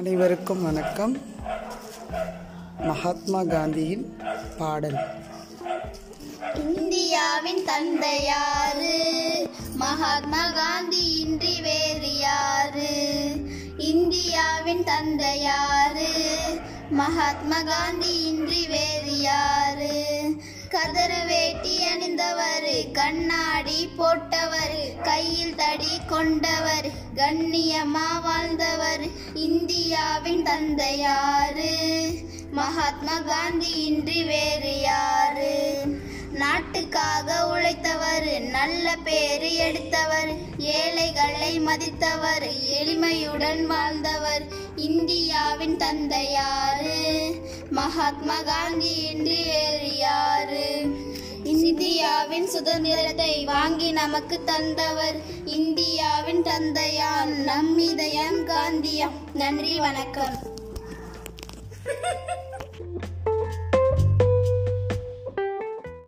அனைவருக்கும் வணக்கம். மகாத்மா காந்தியின் பாடல். இந்தியாவின் தந்தையாரு மகாத்மா காந்தி இன்றி வேறு யாரு? இந்தியாவின் தந்தையாரு மகாத்மா காந்தி இன்றி வேறு யார் வேட்டி அணிந்தவர் கண்ணாடி போட்டவர் கையில் தடி கொண்டவர் கண்ணியமா வாழ்ந்தவர் இந்தியாவின் தந்தையாரு. மகாத்மா காந்தி இன்றி வேறு யாரு? நாட்டுக்காக உழைத்தவர் நல்ல பேரு எடுத்தவர் ஏழைகளை மதித்தவர் எளிமையுடன் வாழ்ந்தவர் இந்தியாவின் தந்தையாரு. மகாத்மா காந்தி இன்றி வேறு யாரு? இந்தியாவின் சுதந்திரத்தை வாங்கி நமக்கு தந்தவர் இந்தியாவின் தந்தையார் நம் இதயம் காந்தியா நன்றி வணக்கம்.